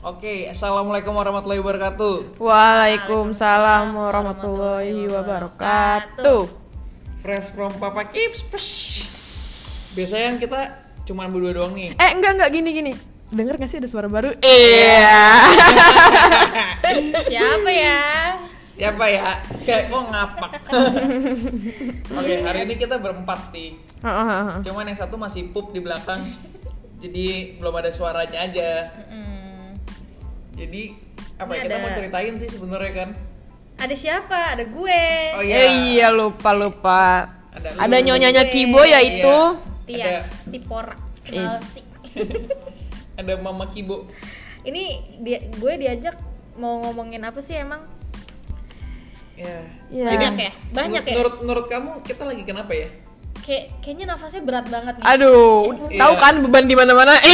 Oke, assalamualaikum warahmatullahi wabarakatuh. Waalaikumsalam warahmatullahi wabarakatuh. Fresh from Papa Kips. Biasanya kan kita cuma berdua doang nih. Eh enggak enggak gini gini. Dengar gak sih ada suara baru? Iya. Siapa ya? Siapa ya? Kayak kok ngapak. Oke, hari ini kita berempat sih. Cuman yang satu masih pup di belakang. Jadi belum ada suaranya aja. Mm, Jadi apa Ini ya kita ada- mau ceritain sih sebenarnya kan. ada siapa? Ada gue. Oh Eh, iya lupa lupa. Ada Ada lu. nyonyanya Gue. Kibo yaitu Ada- Tias si Pora. Kenal Is. sih. Ada Mama Kibo. Ini dia, gue diajak mau ngomongin apa sih emang? Ya. Ya. Banyak ya? Banyak ya? Menurut menurut kamu kita lagi kenapa ya? Kayak kayaknya nafasnya berat banget nih. Aduh, Iya. tahu kan beban di mana-mana.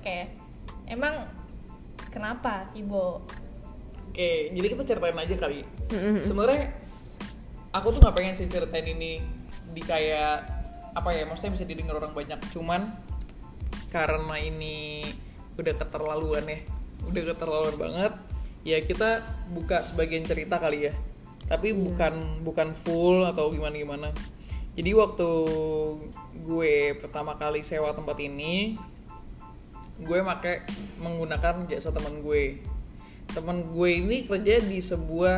Oke. Emang kenapa Ibo? Oke, jadi kita ceritain aja kali. Mm-mm. Sebenarnya aku tuh nggak pengen sih ceritain ini di kayak apa ya, maksudnya bisa didengar orang banyak. Cuman karena ini udah keterlaluan ya, udah keterlaluan banget. Ya kita buka sebagian cerita kali ya. Tapi bukan bukan full atau gimana gimana. Jadi waktu gue pertama kali sewa tempat ini, gue make menggunakan jasa teman gue teman gue ini kerja di sebuah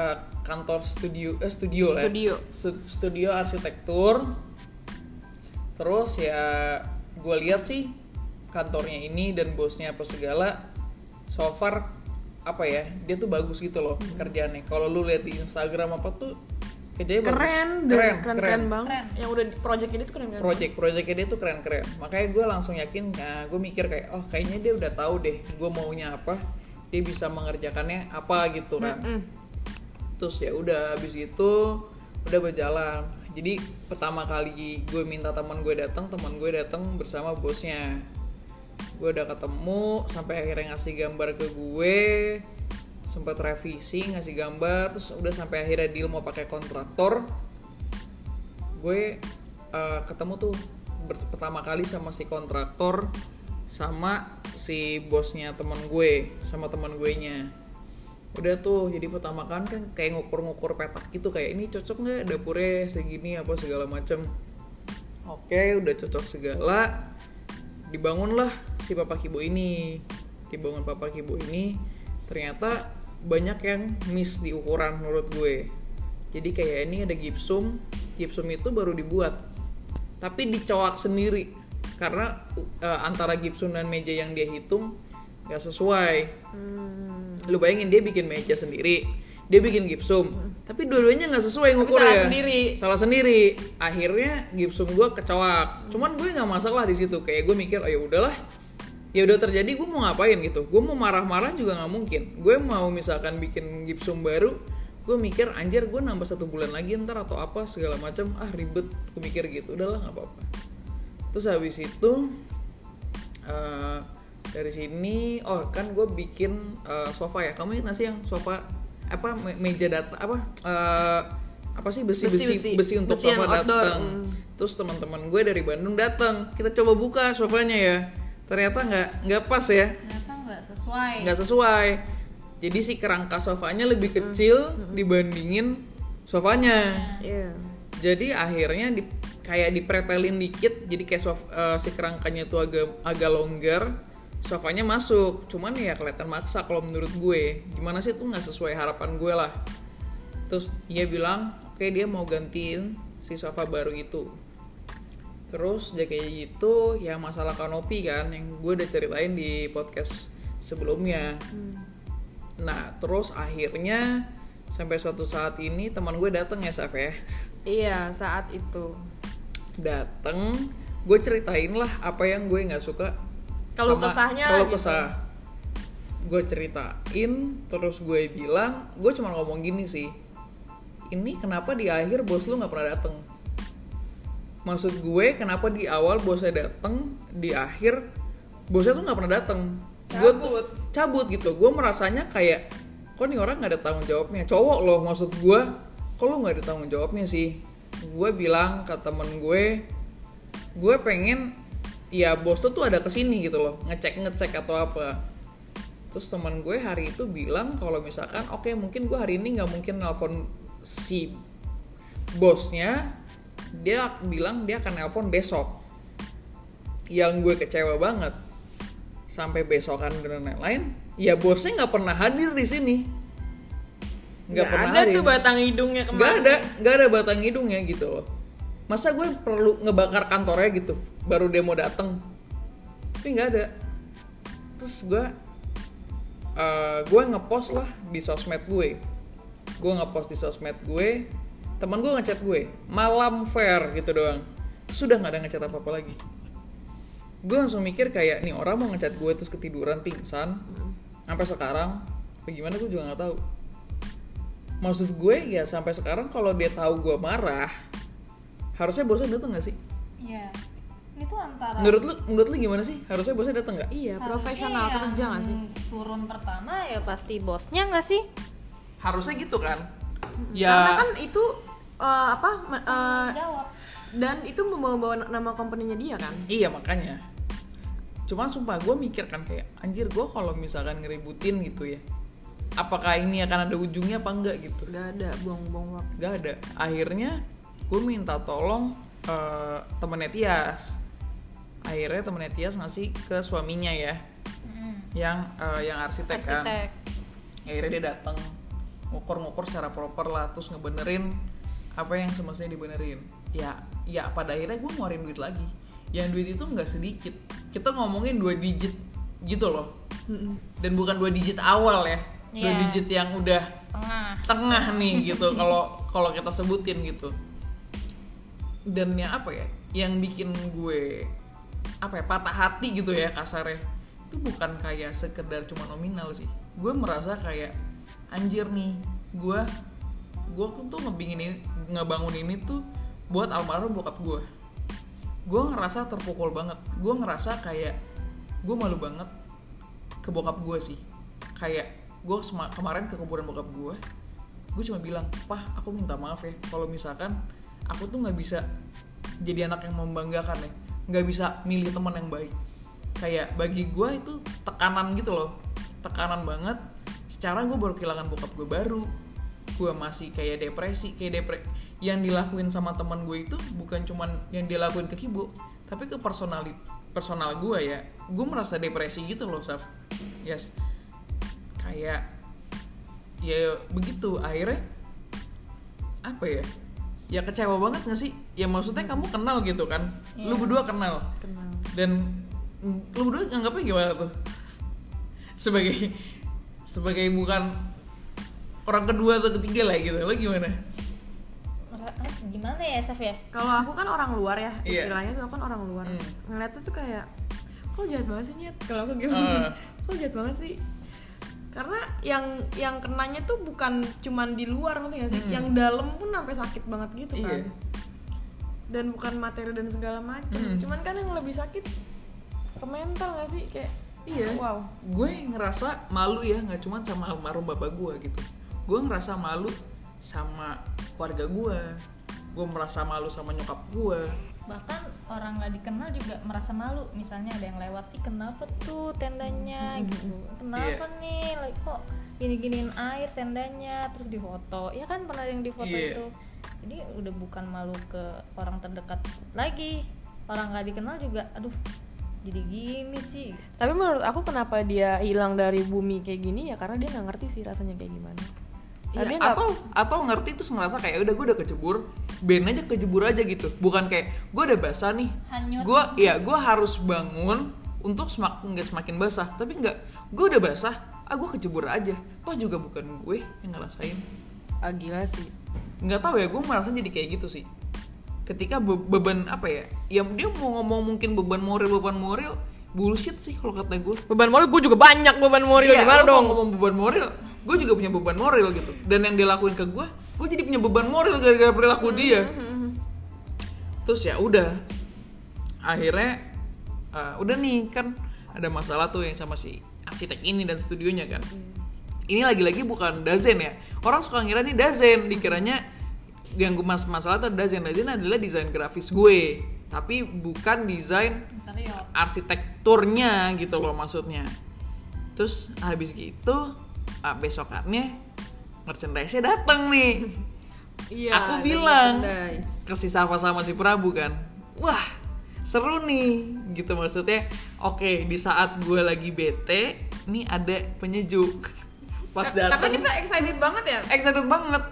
uh, kantor studio eh studio lah ya. Studio. Stu- studio arsitektur terus ya gue lihat sih kantornya ini dan bosnya apa segala so far apa ya dia tuh bagus gitu loh kerjaannya kalau lu lihat di Instagram apa tuh kerjanya bagus. keren, keren keren, keren, banget. Keren. Yang udah di- project ini tuh keren keren. project projectnya dia tuh keren keren makanya gue langsung yakin nah gue mikir kayak oh kayaknya dia udah tahu deh gue maunya apa dia bisa mengerjakannya apa gitu kan terus ya udah habis itu udah berjalan jadi pertama kali gue minta teman gue datang teman gue datang bersama bosnya gue udah ketemu sampai akhirnya ngasih gambar ke gue sempat revisi ngasih gambar terus udah sampai akhirnya deal mau pakai kontraktor. Gue eh, ketemu tuh pertama kali sama si kontraktor sama si bosnya teman gue sama teman gue nya udah tuh jadi pertama kan kan kayak ngukur-ngukur petak gitu kayak ini cocok nggak dapurnya segini apa segala macem? Oke udah cocok segala dibangunlah si papa kibo ini. Dibangun papa kibo ini ternyata banyak yang miss di ukuran menurut gue. Jadi kayak ini ada gipsum gipsum itu baru dibuat. Tapi dicowak sendiri. Karena uh, antara gipsum dan meja yang dia hitung nggak sesuai. Lu bayangin dia bikin meja sendiri dia bikin gipsum tapi dua-duanya nggak sesuai ngukurnya. salah sendiri. salah sendiri. Akhirnya gipsum gue kecowak cuman gue nggak masalah di situ. Kayak gue mikir oh ya udahlah ya udah terjadi gue mau ngapain gitu? Gue mau marah-marah juga nggak mungkin. Gue mau misalkan bikin gipsum baru gue mikir anjir gue nambah satu bulan lagi ntar atau apa segala macam. Ah ribet gue mikir gitu. Udahlah nggak apa-apa. Terus habis itu eh, dari sini oh kan gue bikin eh, sofa ya. Kamu ingat sih yang sofa apa me- meja data apa eh, apa sih besi besi besi, untuk Besi yang sofa datang. mm. terus teman-teman gue dari Bandung datang. Kita coba buka sofanya ya ternyata nggak nggak pas ya. Ternyata nggak sesuai. nggak sesuai. Jadi si kerangka sofanya lebih kecil dibandingin sofanya. Iya. jadi akhirnya di, kayak dipretelin dikit jadi kayak sof, eh, si kerangkanya tuh agak agak longgar sofanya masuk. Cuman ya kelihatan maksa kalau menurut gue. Gimana sih tuh nggak sesuai harapan gue lah. Terus dia bilang oke dia mau gantiin si sofa baru itu terus ya kayak gitu ya masalah kanopi kan yang gue udah ceritain di podcast sebelumnya. Nah terus akhirnya sampai suatu saat ini teman gue datang ya Saf ya? Iya, saat itu. dateng gue ceritain lah apa yang gue nggak suka sama- kesahnya keluh gitu. kesah. Gue ceritain terus gue bilang gue cuma ngomong gini sih ini kenapa di akhir bos lu nggak pernah dateng maksud gue kenapa di awal bosnya dateng di akhir bosnya tuh nggak pernah dateng. Gue tuh cabut. gitu. Gue merasanya kayak kok nih orang nggak ada tanggung jawabnya? Cowok loh maksud gue kok lu nggak ada tanggung jawabnya sih? Gue bilang ke temen gue gue pengen ya bos tuh tuh ada ke sini gitu loh. Ngecek ngecek atau apa. Terus teman gue hari itu bilang kalau misalkan oke mungkin gue hari ini nggak mungkin nelpon si bosnya dia bilang dia akan nelpon besok. Yang gue kecewa banget sampai besokan dan lain-lain ya bosnya nggak pernah hadir di sini. Nggak pernah ada hadir. tuh batang hidungnya nggak kemarin. ada nggak ada batang hidungnya gitu loh. Masa gue perlu ngebakar kantornya gitu baru mau dateng? Tapi nggak ada. Terus gue eh, gue ngepost lah di sosmed gue. Gue ngepost di sosmed gue teman gue ngechat gue malam fair gitu doang. Sudah nggak ada ngechat apa apa lagi. Gue langsung mikir kayak nih orang mau ngechat gue terus ketiduran pingsan sampai sekarang bagaimana gue juga nggak tahu. Maksud gue ya sampai sekarang kalau dia tahu gue marah harusnya bosnya datang nggak sih? Iya. Ini tuh antara menurut lu menurut lu gimana sih? Harusnya bosnya datang nggak? Iya Harusnya profesional kerja gak sih? Turun pertama ya pasti bosnya nggak sih? harusnya gitu kan karena ya kan itu eh, apa Jawab. dan itu membawa nama company-nya dia kan iya makanya cuman sumpah gue mikir kan kayak anjir gue kalau misalkan ngeributin gitu ya apakah ini akan ada ujungnya apa enggak gitu gak ada buang-buang waktu Gak ada. Akhirnya gue minta tolong eh, temennya Tias. Akhirnya temennya Tias ngasih ke suaminya ya, Mm. yang eh, yang arsitek, kan. Arsitek. Akhirnya dia datang ngukur-ngukur secara proper lah, terus ngebenerin apa yang semestinya dibenerin. Ya, ya pada akhirnya gue ngeluarin duit lagi. Yang duit itu nggak sedikit. Kita ngomongin dua digit gitu loh. Dan bukan dua digit awal ya, dua Iya. digit yang udah Tengah. tengah nih gitu kalau kalau kita sebutin gitu dan yang apa ya yang bikin gue apa ya patah hati gitu ya kasarnya itu bukan kayak sekedar cuma nominal sih gue merasa kayak anjir nih gue gue tuh ngebingin ini ngebangun ini tuh buat almarhum bokap gue gue ngerasa terpukul banget. Gue ngerasa kayak gue malu banget ke bokap gue sih. Kayak gue kemarin ke kuburan bokap gue gue cuma bilang pah aku minta maaf ya kalau misalkan aku tuh nggak bisa jadi anak yang membanggakan ya nggak bisa milih teman yang baik. Kayak bagi gue itu tekanan gitu loh. Tekanan banget secara gue baru kehilangan bokap gue baru. Gue masih kayak depresi kayak depre yang dilakuin sama teman gue itu bukan cuman yang dilakuin ke Kibo tapi ke personal personal gue ya. Gue merasa depresi gitu loh Saf. Yes. Kayak ya begitu. Akhirnya apa ya? Ya kecewa banget gak sih? Ya maksudnya kamu kenal gitu kan? Lu Iya. berdua kenal. Kenal. Dan lu berdua anggapnya gimana tuh? Sebagai sebagai bukan orang kedua atau ketiga lah gitu lo gimana ah, Gimana ya Saf ya? kalau aku kan orang luar ya Iya. istilahnya tuh aku kan orang luar Hmm. ngeliatnya tuh kayak kok jahat banget sih nyet kalau aku gitu Ah. kok jahat banget sih karena yang yang kenanya tuh bukan cuman di luar ngerti gak sih Hmm. yang dalam pun sampai sakit banget gitu kan Iya. dan bukan materi dan segala macam Hmm. cuman kan yang lebih sakit ke mental gak sih kayak Iya. wow gue ngerasa malu ya nggak cuma sama almarhum bapak gue gitu gue ngerasa malu sama keluarga gue gue merasa malu sama nyokap gue Bahkan orang nggak dikenal juga merasa malu. Misalnya ada yang lewat, ih kenapa tuh tendanya gitu. Kenapa nih? Like, kok gini-giniin air tendanya terus difoto. Ya kan pernah yang difoto Iya. itu. Jadi udah bukan malu ke orang terdekat lagi. Orang nggak dikenal juga, aduh jadi gini sih. tapi menurut aku kenapa dia hilang dari bumi kayak gini ya karena dia nggak ngerti sih rasanya kayak gimana. Iya, nggak- atau atau ngerti terus ngerasa kayak udah gue udah kecebur ben aja kejebur aja gitu. Bukan kayak gue udah basah nih. Hanyut. gue ya gue harus bangun untuk semakin nggak semakin basah. Tapi nggak gue udah basah ah gue kecebur aja. Toh juga bukan gue yang ngerasain. Ah, gila sih. Nggak tahu ya gue merasa jadi kayak gitu sih ketika be- beban apa ya ya dia mau ngomong mungkin beban moral beban moral bullshit sih kalau kata gue beban moral gue juga banyak beban moral Iya, gimana dong? ngomong beban moral gue juga punya beban moral gitu. Dan yang dia lakuin ke gue gue jadi punya beban moral gara-gara perilaku dia. terus ya udah akhirnya uh, udah nih kan ada masalah tuh yang sama si arsitek ini dan studionya kan. Ini lagi-lagi bukan Dazen ya. Orang suka ngira nih Dazen dikiranya yang gue mas masalah tuh Dazen Dazen adalah desain grafis gue. Tapi bukan desain interior. arsitekturnya gitu loh maksudnya. Terus habis gitu ah, besokannya merchandise-nya datang nih. Iya. Aku bilang. ke si Safa sama si Prabu kan wah seru nih gitu maksudnya. Oke di saat gue lagi bete nih ada penyejuk. Pas Karena datang kita excited banget ya. excited banget.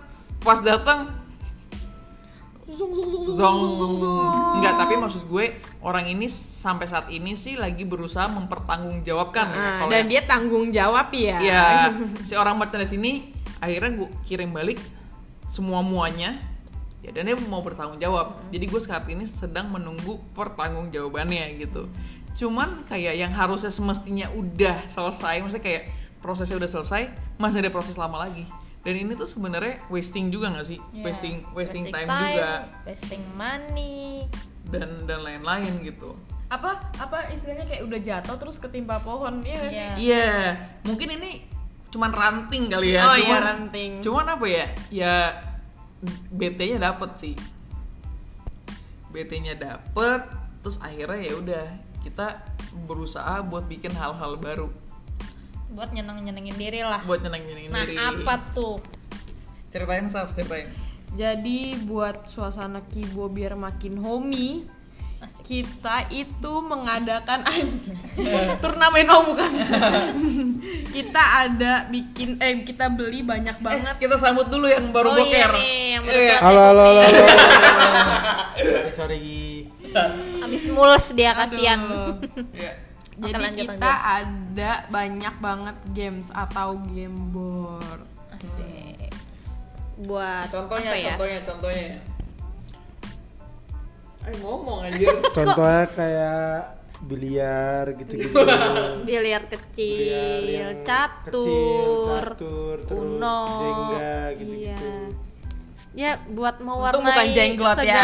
Pas datang Zung zung zung zong zung zung zung. enggak tapi maksud gue orang ini sampai saat ini sih lagi berusaha mempertanggungjawabkan ya, Nah, kalau dan yang- dia tanggung jawab ya. ya si orang merchandise ini akhirnya gue kirim balik semua muanya. Ya dan dia mau bertanggung jawab jadi gue saat ini sedang menunggu pertanggung jawabannya gitu. Cuman kayak yang harusnya semestinya udah selesai maksudnya kayak prosesnya udah selesai masih ada proses lama lagi dan ini tuh sebenarnya wasting juga nggak sih? Ya, wasting wasting time, juga. wasting money. Dan dan lain-lain gitu. Apa apa istilahnya kayak udah jatuh terus ketimpa pohon ya nggak sih? Iya. iya. Mungkin ini cuman ranting kali ya Oh iya, cuman ranting. cuman apa ya? Ya BT-nya dapet sih. BT-nya dapet terus akhirnya ya udah kita berusaha buat bikin hal-hal baru buat nyeneng nyenengin diri lah buat nyeneng-nyenengin nah diri apa tuh ceritain Saf ceritain Jadi buat suasana kibo biar makin homey, Asik. kita itu mengadakan turnamen oh bukan. kita ada bikin eh kita beli banyak banget. kita sambut dulu yang baru oh boker iya nih yang baru Iya. selesai Halo halo halo. sorry sorry. habis mules dia kasihan Aduh. Iya. Jadi Oke, lanjut, kita lanjut. ada banyak banget games atau game board. Asik. buat contohnya apa ya contohnya contohnya Ayo ngomong aja Contohnya kayak biliar gitu-gitu. biliar kecil, Biliar catur, kecil, catur, terus uno, jengga gitu-gitu. Iya. Ya buat Untung mewarnai bukan jenglot ya.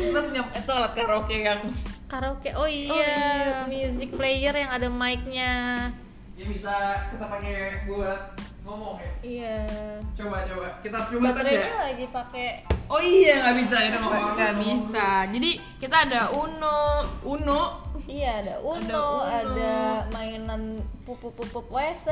kita punya itu alat karaoke yang Karaoke. Oh iya, iya. music player yang ada mic-nya. yang bisa kita pakai buat ngomong ya Iya. coba coba kita coba tes Baterainya ya lagi pakai oh iya nggak bisa ini ngomong Nggak bisa. Jadi kita ada Uno, Uno. Iya ada Uno, Ada Uno. ada, mainan pupup-pupup WC.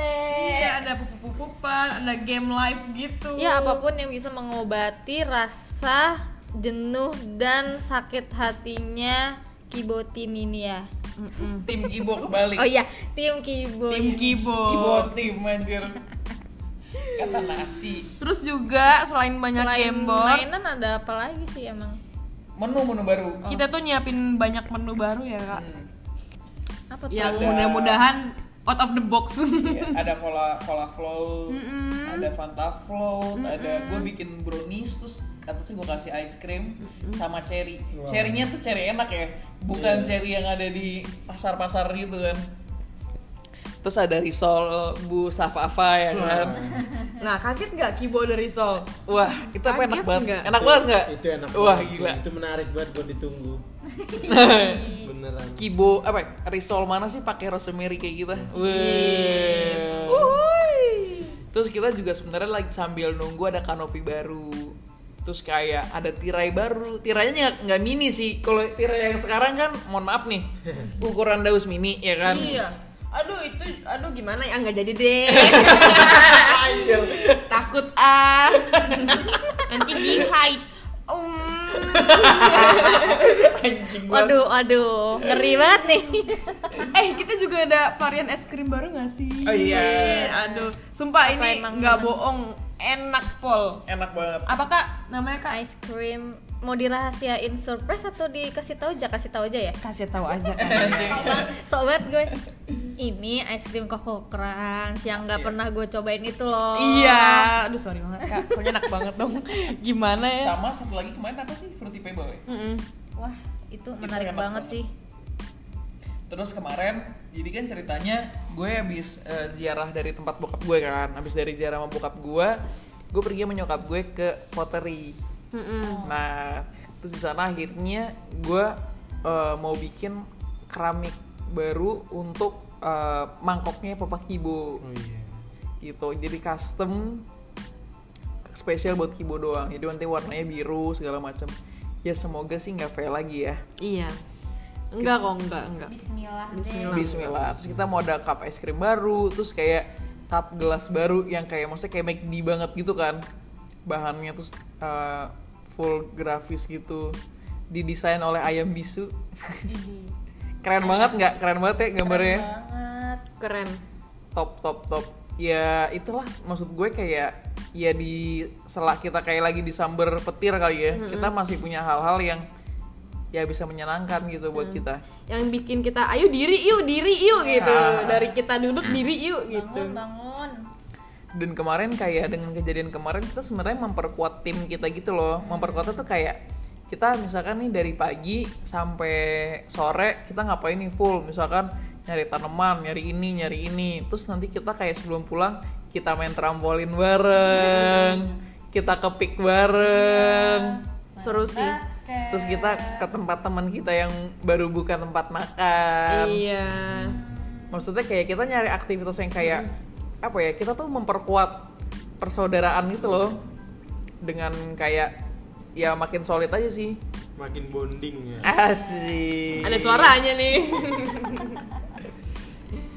Iya, ada pupu-pupupan, ada game live gitu. Ya apa pun yang bisa mengobati rasa jenuh dan sakit hatinya Kibo tim ini ya. Mm-mm. tim Kibo kembali Oh iya, tim Kibo. Tim. Kibo. Kibo tim anjir kata nasi Terus juga selain banyak Selain game board, mainan ada apa lagi sih emang? menu menu baru kita tuh nyiapin banyak menu baru ya kak. Hmm. Apa tuh? Yang mudah-mudahan out of the box. Iya, ada cola cola float Mm-mm. ada fanta float ada gue bikin brownies terus atasnya gue kasih ice cream sama cherry. Cherrynya tuh cherry enak ya bukan cherry yang ada di pasar-pasar gitu kan. Terus ada risol bu safafa ya kan? Nah kaget nggak Kibo dari Sol? wah itu apa enak banget? nggak? enak banget nggak? Itu enak wah banget gila. Itu menarik banget buat ditunggu. Beneran. Kibo apa ya, risol mana sih pakai rosemary kayak gitu Wih. Terus kita juga sebenarnya lagi sambil nunggu ada kanopi baru. Terus kayak ada tirai baru. Tirainya nggak- nggak mini sih. Kalau tirai yang sekarang kan, mohon maaf nih, ukuran daus mini ya kan. Iya. Aduh itu, aduh gimana ya nggak jadi deh. Takut ah. Nanti di hide. Um. Anjing. Waduh, waduh, ngeri banget nih. eh kita juga ada varian es krim baru gak sih? Oh iya. Aduh, sumpah Apa ini emang nggak bohong, enak pol. Enak banget. Apa kak? Namanya kak? Ice cream mau dirahasiain surprise atau dikasih tahu aja kasih tahu aja ya Kasih tahu aja. sobat gue ini ice cream koko crunch yang nggak Iya. pernah gue cobain itu loh iya. Aduh sorry banget kak. Soalnya enak banget dong. Gimana ya? Sama satu lagi kemarin apa sih? Fruity Pebble ya? Mm-mm. wah itu menarik enak banget banget. sih Terus kemarin, jadi kan ceritanya gue habis eh, ziarah dari tempat bokap gue kan, habis dari ziarah sama bokap gue, gue pergi sama nyokap gue ke pottery. Mm-mm. Nah, terus di sana akhirnya gue eh, mau bikin keramik baru untuk eh, mangkoknya Papa Kibo Oh iya. gitu. Jadi custom spesial buat Kibo doang. Jadi nanti warnanya biru segala macam. ya semoga sih nggak fail lagi ya Iya. Enggak kok, enggak, enggak. Bismillah. Bismillah. Bismillah terus kita mau ada cup es krim baru terus kayak cup gelas baru yang kayak maksudnya kayak McD banget gitu kan bahannya terus uh, full grafis gitu. Didesain oleh ayam bisu. Keren banget nggak? Keren banget ya gambarnya. Keren banget. Keren. top top top. Ya itulah maksud gue kayak ya di setelah kita kayak lagi disamber petir kali ya kita masih punya hal-hal yang ya bisa menyenangkan gitu buat kita. Yang bikin kita ayo diri yuk, diri yuk gitu. Ah. Dari kita duduk diri yuk gitu. bangun bangun dan kemarin kayak dengan kejadian kemarin kita sebenarnya memperkuat tim kita gitu loh. Memperkuatnya tuh kayak kita misalkan nih dari pagi sampai sore kita ngapain nih full? Misalkan nyari tanaman nyari ini nyari ini. Terus nanti kita kayak sebelum pulang kita main trampolin bareng kita kepik bareng. Seru sih. terus kita ke tempat teman kita yang baru buka tempat makan. Iya. maksudnya kayak kita nyari aktivitas yang kayak apa ya kita tuh memperkuat persaudaraan gitu loh dengan kayak ya makin solid aja sih Makin bonding ya. asik Ada suaranya nih.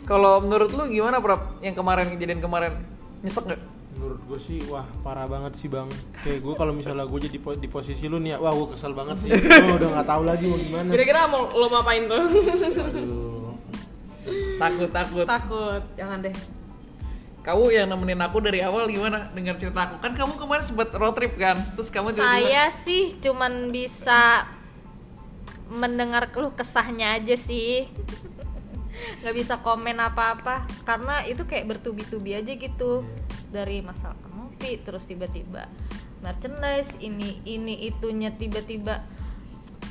kalau menurut lu gimana Prab yang kemarin kejadian kemarin nyesek nggak Menurut gue sih, wah parah banget sih bang. Kayak gue kalau misalnya gue jadi po- di posisi lu nih, ya, wah gue kesel banget sih. Gue udah nggak tahu lagi mau gimana. Kira-kira mau lo mau apain tuh? Aduh. takut takut Takut. Jangan deh. Kamu yang nemenin aku dari awal gimana? Dengar cerita aku. Kan kamu kemarin sempet road trip kan? Terus kamu tiba-tiba saya sih cuman bisa mendengar keluh kesahnya aja sih. Nggak bisa komen apa-apa. Karena itu kayak bertubi-tubi aja gitu. Dari masalah kopi terus tiba-tiba merchandise ini ini itunya tiba-tiba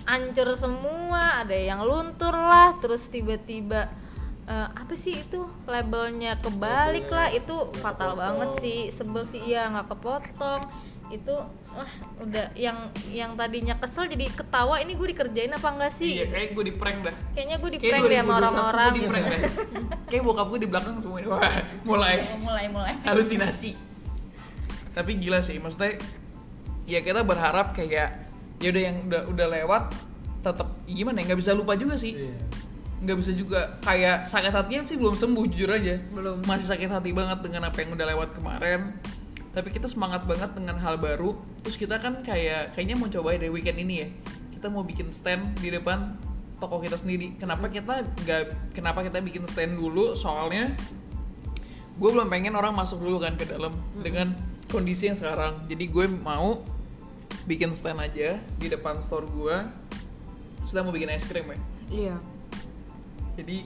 hancur semua. Ada yang luntur lah terus tiba-tiba eh, apa sih itu? Labelnya kebalik lah. Itu fatal banget sih. Sebel sih. Iya nggak kepotong. Itu wah udah yang yang tadinya kesel jadi ketawa. Ini gue dikerjain apa enggak sih? Iya kayak gue di prank dah. Kayaknya gue di prank deh sama 2021 orang-orang. Gue di prank dah kayak bokap gue di belakang semua ini. Wah mulai. Mulai mulai. Halusinasi. Tapi gila sih maksudnya ya kita berharap kayak ya udah yang udah udah lewat tetap gimana ya nggak bisa lupa juga sih. Iya. Nggak bisa juga. Kayak sakit hatinya sih belum sembuh jujur aja. Belum. masih sakit hati banget dengan apa yang udah lewat kemarin. Tapi kita semangat banget dengan hal baru. Terus kita kan kayak kayaknya mau coba dari weekend ini ya. Kita mau bikin stand di depan toko kita sendiri. Kenapa kita nggak kenapa kita bikin stand dulu? Soalnya gue belum pengen orang masuk dulu kan ke dalam dengan kondisi yang sekarang. Jadi gue mau bikin stand aja di depan store gue. Sudah mau bikin es krim ya. Iya. Jadi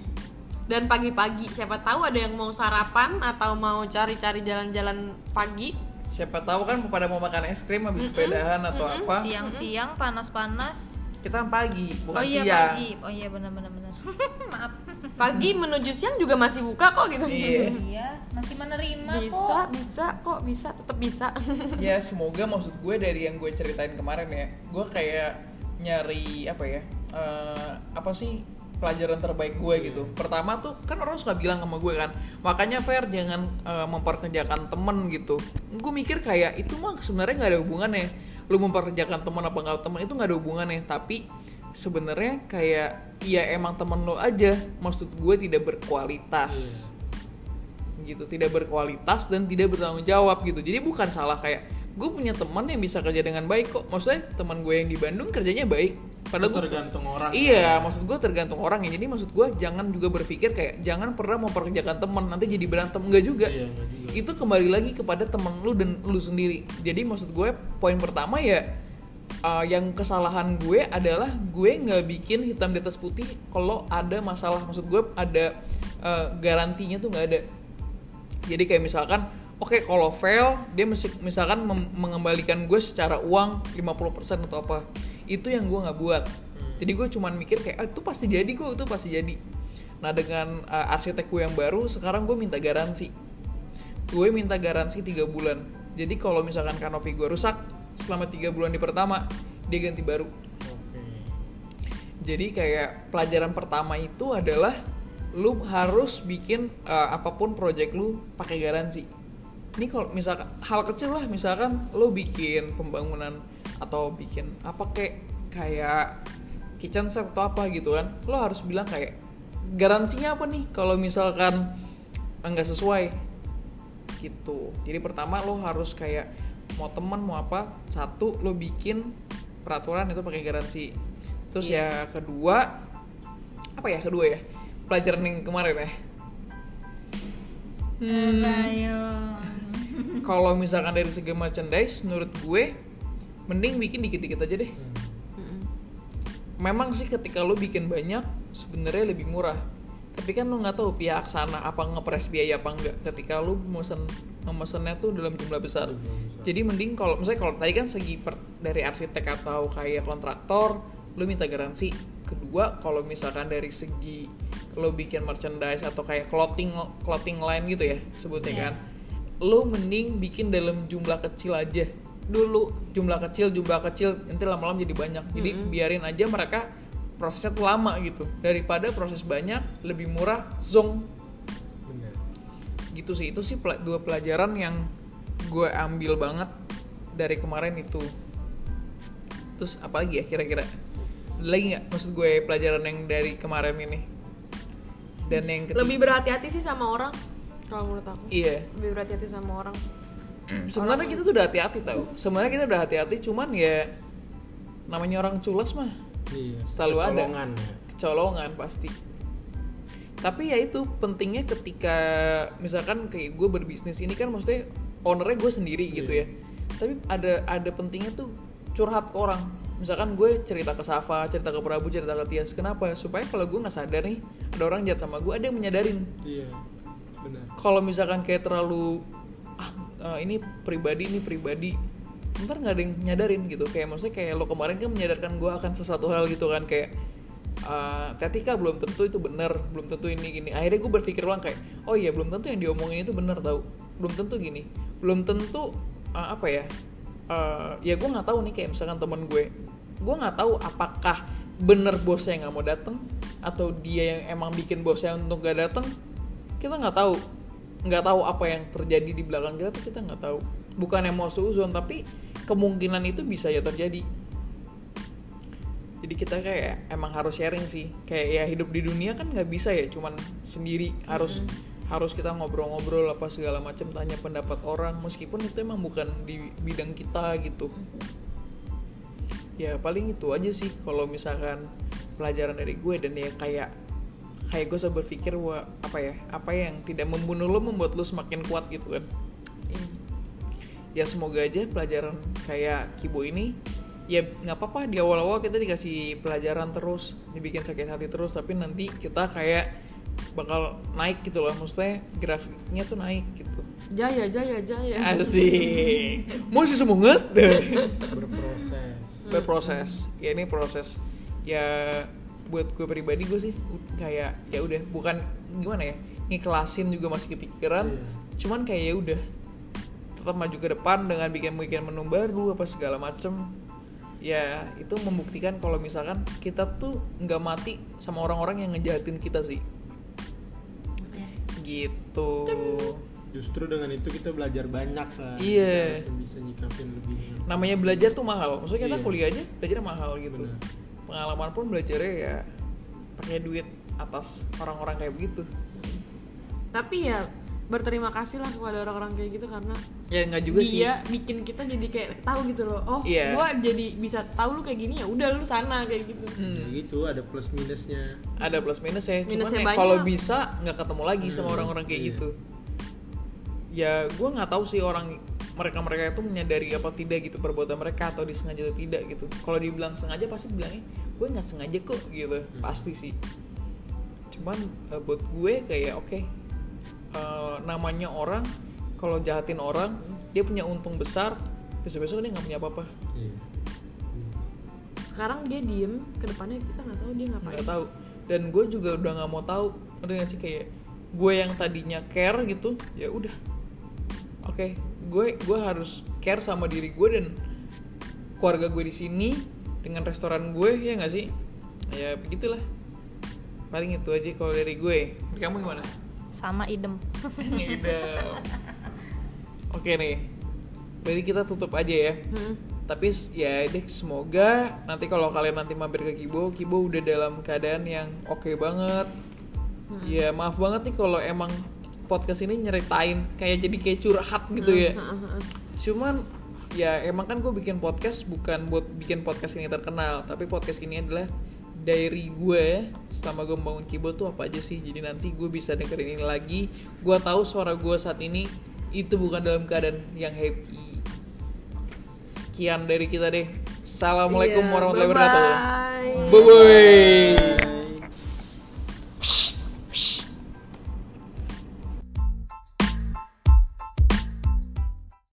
Dan pagi-pagi siapa tahu ada yang mau sarapan atau mau cari-cari jalan-jalan pagi. siapa tahu kan pada mau makan es krim habis sepedahan atau apa siang-siang panas-panas kita kan pagi bukan oh iya siang pagi oh iya benar-benar benar maaf Pagi menuju siang juga masih buka kok gitu. Iya. iya masih menerima Bisa, kok bisa kok, bisa, tetap bisa. ya semoga maksud gue dari yang gue ceritain kemarin ya gue kayak nyari apa ya eh, apa sih pelajaran terbaik gue gitu. Pertama tuh kan orang suka bilang sama gue kan makanya fair jangan eh, memperkerjakan temen gitu. Gue mikir kayak itu mah sebenarnya nggak ada hubungannya. Lu memperkerjakan temen apa nggak temen itu nggak ada hubungannya. Tapi sebenarnya kayak ya emang temen lo aja. Maksud gue tidak berkualitas. Gitu tidak berkualitas dan tidak bertanggung jawab gitu. Jadi bukan salah kayak gue punya teman yang bisa kerja dengan baik kok. Maksudnya teman gue yang di Bandung kerjanya baik padahal Itu gue tergantung orang. iya maksud gue tergantung orangnya jadi maksud gue jangan juga berpikir kayak jangan pernah memperkerjakan teman nanti jadi berantem. Enggak juga. Iya, enggak juga. itu kembali lagi kepada temen lu dan lu sendiri. Jadi maksud gue poin pertama ya uh, yang kesalahan gue adalah gue nggak bikin hitam di atas putih kalau ada masalah. Maksud gue ada uh, garantinya tuh nggak ada. Jadi kayak misalkan oke kalau fail dia mesti misalkan mengembalikan gue secara uang 50% atau apa itu yang gue nggak buat. Jadi gue cuman mikir kayak ah, itu pasti jadi kok itu pasti jadi. Nah dengan uh, arsitek gue yang baru sekarang gue minta garansi. Gue minta garansi tiga bulan. Jadi kalau misalkan kanopi gue rusak selama tiga bulan di pertama dia ganti baru. Jadi kayak pelajaran pertama itu adalah lu harus bikin uh, apa pun project lu pakai garansi. Ini kalau misalkan hal kecil lah misalkan lu bikin pembangunan atau bikin apa kayak kayak kitchen set atau apa gitu kan lo harus bilang kayak garansinya apa nih kalau misalkan enggak sesuai? Gitu. Jadi pertama lo harus kayak mau teman mau apa satu lo bikin peraturan itu pakai garansi. Terus ya kedua apa ya kedua ya pelajaran yang kemarin ya. Ayo. kalau misalkan dari segi merchandise menurut gue mending bikin dikit-dikit aja deh. Memang sih ketika lo bikin banyak sebenarnya lebih murah. Tapi kan lo nggak tahu pihak sana apa ngepres biaya apa enggak ketika lo mesen memesennya tuh dalam jumlah besar. Jadi mending kalau misalnya kalau tadi kan segi per- dari arsitek atau kayak kontraktor lo minta garansi. Kedua kalau misalkan dari segi lo bikin merchandise atau kayak clothing clothing line gitu ya sebutnya Iya. kan. Lo mending bikin dalam jumlah kecil aja dulu jumlah kecil jumlah kecil nanti lama-lama jadi banyak. Jadi biarin aja mereka prosesnya tuh lama gitu. Daripada proses banyak lebih murah zong bener. Gitu sih itu sih dua pelajaran yang gue ambil banget dari kemarin itu. Terus apa lagi ya kira-kira? Lagi nggak maksud gue pelajaran yang dari kemarin ini? Dan yang ketiga lebih berhati-hati sih sama orang kalau menurut aku. Iya. Lebih berhati-hati sama orang sebenarnya kita tuh udah hati-hati tau. Sebenarnya kita udah hati-hati cuman ya namanya orang culas mah iya Selalu ada. kecolongan ya. kecolongan pasti. Tapi ya itu pentingnya ketika misalkan kayak gue berbisnis ini kan maksudnya ownernya gue sendiri gitu ya. Tapi ada ada pentingnya tuh curhat ke orang. Misalkan gue cerita ke Safa cerita ke Prabu cerita ke Tias kenapa? Supaya kalau gue nggak sadar nih ada orang jahat sama gue ada yang menyadarin. Iya benar. Kalau misalkan kayak terlalu eh, ini pribadi ini pribadi. Ntar nggak ada yang nyadarin gitu. Kayak maksudnya kayak lo kemarin kan menyadarkan gue akan sesuatu hal gitu kan kayak eh, Tetika belum tentu itu benar belum tentu ini gini. Akhirnya gue berpikir ulang kayak oh iya belum tentu yang diomongin itu benar tau. Belum tentu gini. Belum tentu eh, apa ya eh, ya gue nggak tahu nih kayak misalkan temen gue. Gue nggak tahu apakah bener bosnya nggak mau datang atau dia yang emang bikin bosnya untuk gak datang kita nggak tahu nggak tahu apa yang terjadi di belakang kita tuh kita nggak tahu. Bukan yang mau seuzon tapi kemungkinan itu bisa ya terjadi. Jadi kita kayak emang harus sharing sih. Kayak ya hidup di dunia kan nggak bisa ya cuman sendiri harus harus kita ngobrol-ngobrol apa segala macam tanya pendapat orang meskipun itu emang bukan di bidang kita gitu. Ya paling itu aja sih kalau misalkan pelajaran dari gue dan ya kayak kayak gue selalu berpikir wah apa ya apa yang tidak membunuh lo membuat lo semakin kuat gitu kan. Ya semoga aja pelajaran kayak Kibo ini ya nggak apa-apa di awal-awal kita dikasih pelajaran terus dibikin sakit hati terus tapi nanti kita kayak bakal naik gitu loh maksudnya grafiknya tuh naik gitu. Jaya jaya jaya. Asik. Masih semangat berproses. Berproses. Ya ini proses. Ya buat gue pribadi gue sih kayak ya udah bukan gimana ya ngiklasin juga masih kepikiran Iya. cuman kayak ya udah tetap maju ke depan dengan bikin bikin menu baru apa segala macem. Ya itu membuktikan kalau misalkan kita tuh nggak mati sama orang-orang yang ngejahatin kita sih. Gitu. Justru dengan itu kita belajar banyak kan. Iya. Harus bisa nyikapin lebih. Namanya belajar tuh mahal. Maksudnya kita Iya. kuliah aja belajarnya mahal gitu. Benar. Pengalaman pun belajarnya ya pakai duit atas orang-orang kayak begitu. Tapi ya berterima kasih lah kepada orang-orang kayak gitu karena ya nggak juga sih. dia bikin kita jadi kayak tahu gitu loh. Oh Iya. gua jadi bisa tahu lu kayak gini ya udah lu sana kayak gitu. Hmm, Ya gitu ada plus minusnya. Ada plus minus ya cuman Minusnya ya kalau bisa nggak ketemu lagi sama Hmm, orang-orang kayak iya. gitu. Ya gue nggak tahu sih orang mereka mereka itu menyadari apa tidak gitu perbuatan mereka atau disengaja atau tidak gitu. Kalau dibilang sengaja pasti bilangnya gue nggak sengaja kok gitu. Hmm. pasti sih. Cuman eh, buat gue kayak oke eh, namanya orang kalau jahatin orang dia punya untung besar besok besok dia nggak punya apa-apa. Iya. sekarang dia diem ke depannya kita nggak tahu dia ngapain. Nggak tahu. Dan gue juga udah nggak mau tahu ngerti sih kayak gue yang tadinya care gitu ya udah. Oke gue gue harus care sama diri gue dan keluarga gue di sini dengan restoran gue ya nggak sih? Ya begitulah. Paling itu aja kalau dari gue. Dari kamu gimana? Sama idem. Ngidam. oke nih. Berarti kita tutup aja ya. Hmm. tapi ya deh semoga nanti kalau kalian nanti mampir ke Kibo Kibo udah dalam keadaan yang oke banget. Ya maaf banget nih kalau emang podcast ini nyeritain kayak jadi kayak curhat gitu ya. Cuman ya emang kan gue bikin podcast bukan buat bikin podcast ini terkenal tapi podcast ini adalah diary gue selama gue membangun Kibo tuh apa aja sih? Jadi nanti gue bisa dengerin ini lagi. Gue tahu suara gue saat ini itu bukan dalam keadaan yang happy. Sekian dari kita deh. Assalamalaikum Iya, warahmatullahi wabarakatuh. Bye bye